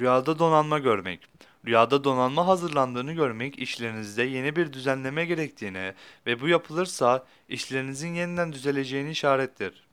Rüyada donanma görmek. Rüyada donanma hazırlandığını görmek işlerinizde yeni bir düzenleme gerektiğine ve bu yapılırsa işlerinizin yeniden düzeleceğini işarettir.